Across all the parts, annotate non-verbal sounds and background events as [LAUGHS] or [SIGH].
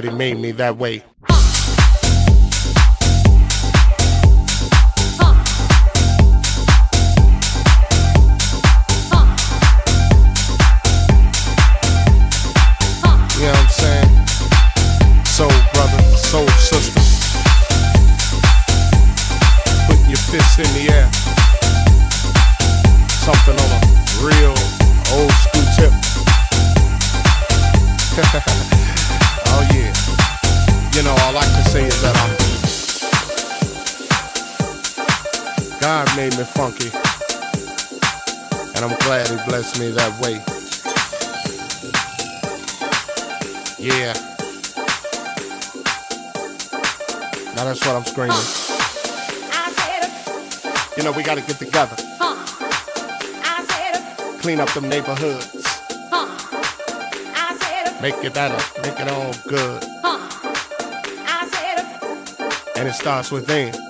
Glad he made me that way. You know what I'm saying? Soul brother, soul sister. Put your fists in the air something on a real old school tip. [LAUGHS] made me funky. And I'm glad he blessed me that way. Yeah. Now that's what I'm screaming. You know, we gotta get together clean up them neighborhoods. Make it better, make it all good. And it starts within.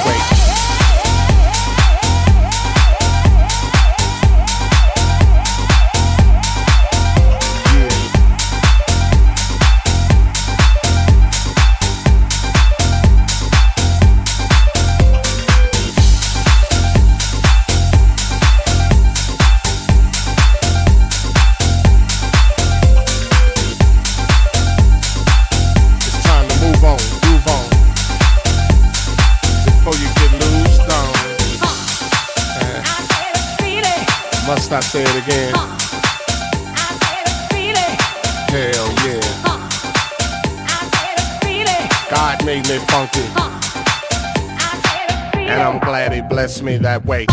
say it again. Hell yeah. God made me funky. And I'm glad he blessed me that way.